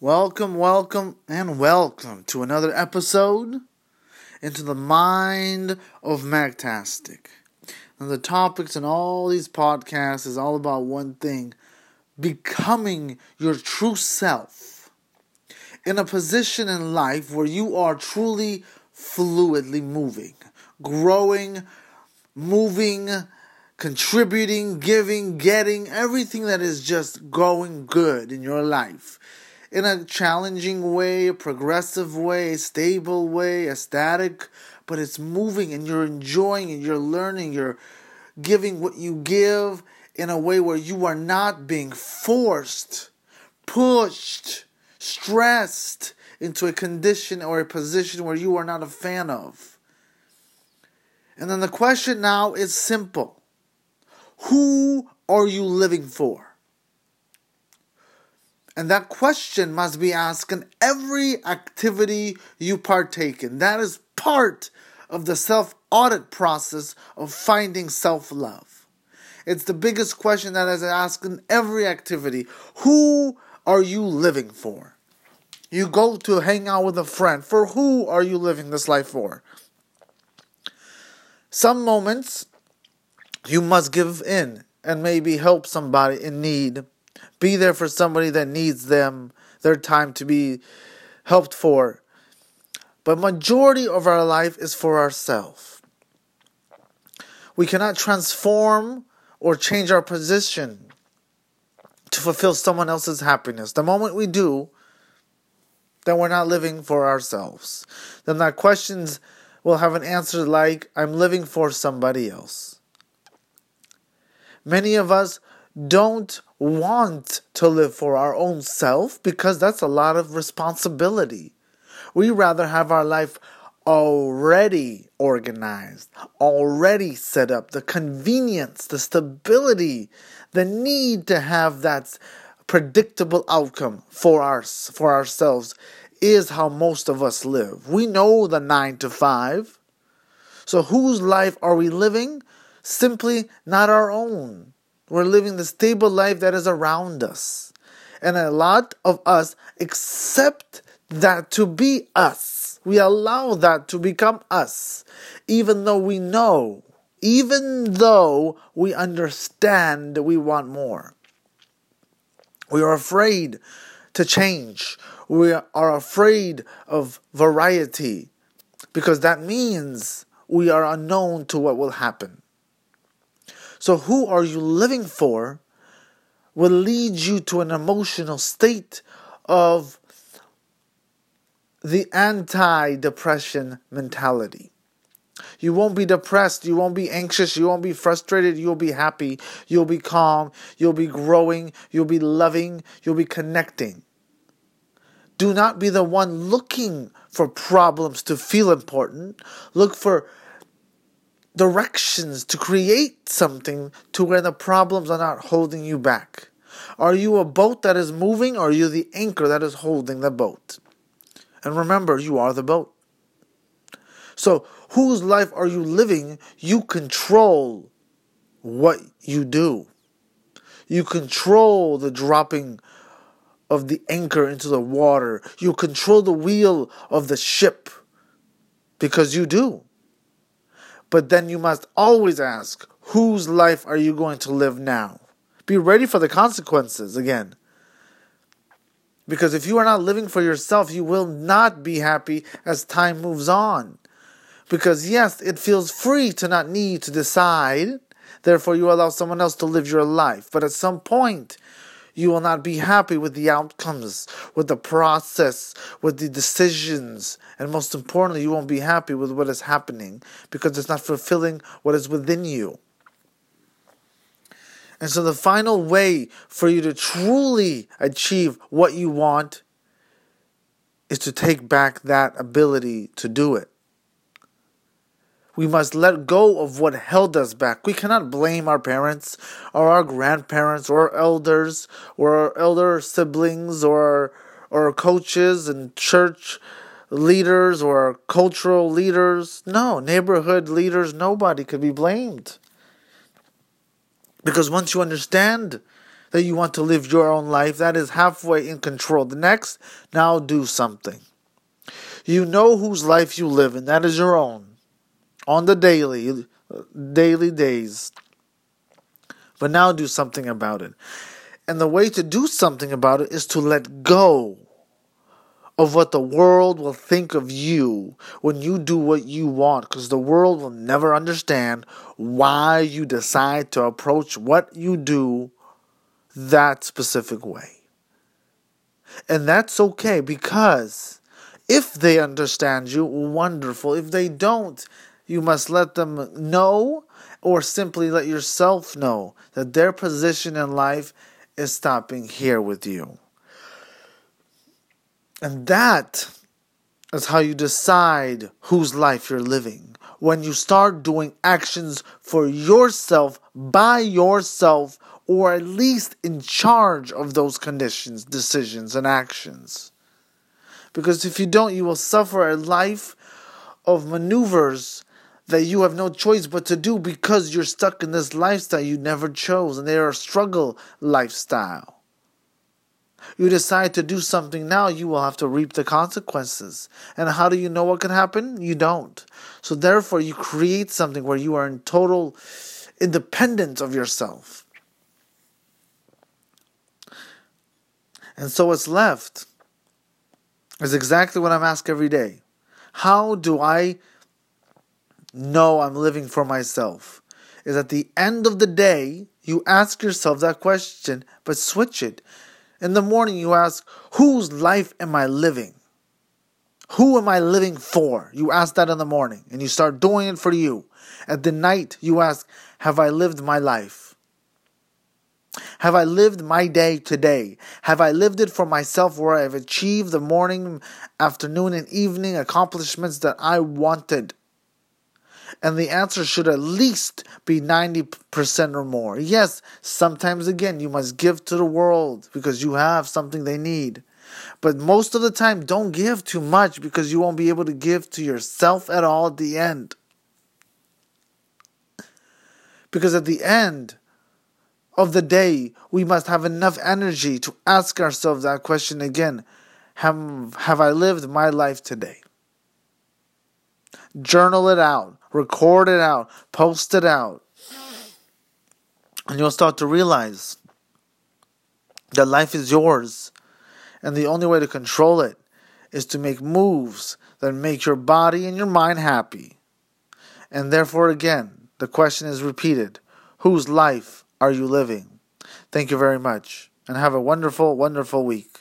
Welcome, welcome, and welcome to another episode into the mind of Magtastic. And the topics in all these podcasts is all about one thing becoming your true self in a position in life where you are truly fluidly moving, growing, moving, contributing, giving, getting, everything that is just going good in your life in a challenging way, a progressive way, a stable way, a static, but it's moving and you're enjoying and you're learning, you're giving what you give in a way where you are not being forced, pushed, stressed into a condition or a position where you are not a fan of. And then the question now is simple Who are you living for? And that question must be asked in every activity you partake in. That is part of the self audit process of finding self love. It's the biggest question that is asked in every activity. Who are you living for? You go to hang out with a friend. For who are you living this life for? Some moments you must give in and maybe help somebody in need be there for somebody that needs them, their time to be helped for. But majority of our life is for ourselves. We cannot transform or change our position to fulfill someone else's happiness. The moment we do, then we're not living for ourselves. Then that questions will have an answer like, I'm living for somebody else. Many of us don't want to live for our own self because that's a lot of responsibility. We rather have our life already organized, already set up, the convenience, the stability, the need to have that predictable outcome for our for ourselves is how most of us live. We know the 9 to 5. So whose life are we living? Simply not our own. We're living the stable life that is around us. And a lot of us accept that to be us. We allow that to become us, even though we know, even though we understand we want more. We are afraid to change. We are afraid of variety because that means we are unknown to what will happen. So, who are you living for will lead you to an emotional state of the anti depression mentality. You won't be depressed, you won't be anxious, you won't be frustrated, you'll be happy, you'll be calm, you'll be growing, you'll be loving, you'll be connecting. Do not be the one looking for problems to feel important. Look for directions to create something to where the problems are not holding you back. Are you a boat that is moving or are you the anchor that is holding the boat? And remember, you are the boat. So, whose life are you living? You control what you do. You control the dropping of the anchor into the water. You control the wheel of the ship because you do. But then you must always ask, whose life are you going to live now? Be ready for the consequences again. Because if you are not living for yourself, you will not be happy as time moves on. Because yes, it feels free to not need to decide. Therefore, you allow someone else to live your life. But at some point, you will not be happy with the outcomes, with the process, with the decisions, and most importantly, you won't be happy with what is happening because it's not fulfilling what is within you. And so, the final way for you to truly achieve what you want is to take back that ability to do it. We must let go of what held us back. We cannot blame our parents or our grandparents or our elders or our elder siblings or or coaches and church leaders or cultural leaders. No, neighborhood leaders, nobody could be blamed. Because once you understand that you want to live your own life. That is halfway in control. The next, now do something. You know whose life you live in. That is your own. On the daily, daily days. But now do something about it. And the way to do something about it is to let go of what the world will think of you when you do what you want because the world will never understand why you decide to approach what you do that specific way. And that's okay because if they understand you, wonderful. If they don't, you must let them know or simply let yourself know that their position in life is stopping here with you. And that is how you decide whose life you're living. When you start doing actions for yourself, by yourself, or at least in charge of those conditions, decisions, and actions. Because if you don't, you will suffer a life of maneuvers that you have no choice but to do because you're stuck in this lifestyle you never chose, and they are a struggle lifestyle you decide to do something now, you will have to reap the consequences. And how do you know what can happen? You don't. So therefore, you create something where you are in total independence of yourself. And so what's left is exactly what I'm asked every day. How do I know I'm living for myself? Is at the end of the day, you ask yourself that question, but switch it. In the morning, you ask, Whose life am I living? Who am I living for? You ask that in the morning and you start doing it for you. At the night, you ask, Have I lived my life? Have I lived my day today? Have I lived it for myself where I've achieved the morning, afternoon, and evening accomplishments that I wanted? And the answer should at least be 90% or more. Yes, sometimes again, you must give to the world because you have something they need. But most of the time, don't give too much because you won't be able to give to yourself at all at the end. Because at the end of the day, we must have enough energy to ask ourselves that question again Have, have I lived my life today? Journal it out record it out, post it out. And you'll start to realize that life is yours. And the only way to control it is to make moves that make your body and your mind happy. And therefore, again, the question is repeated Whose life are you living? Thank you very much, and have a wonderful, wonderful week.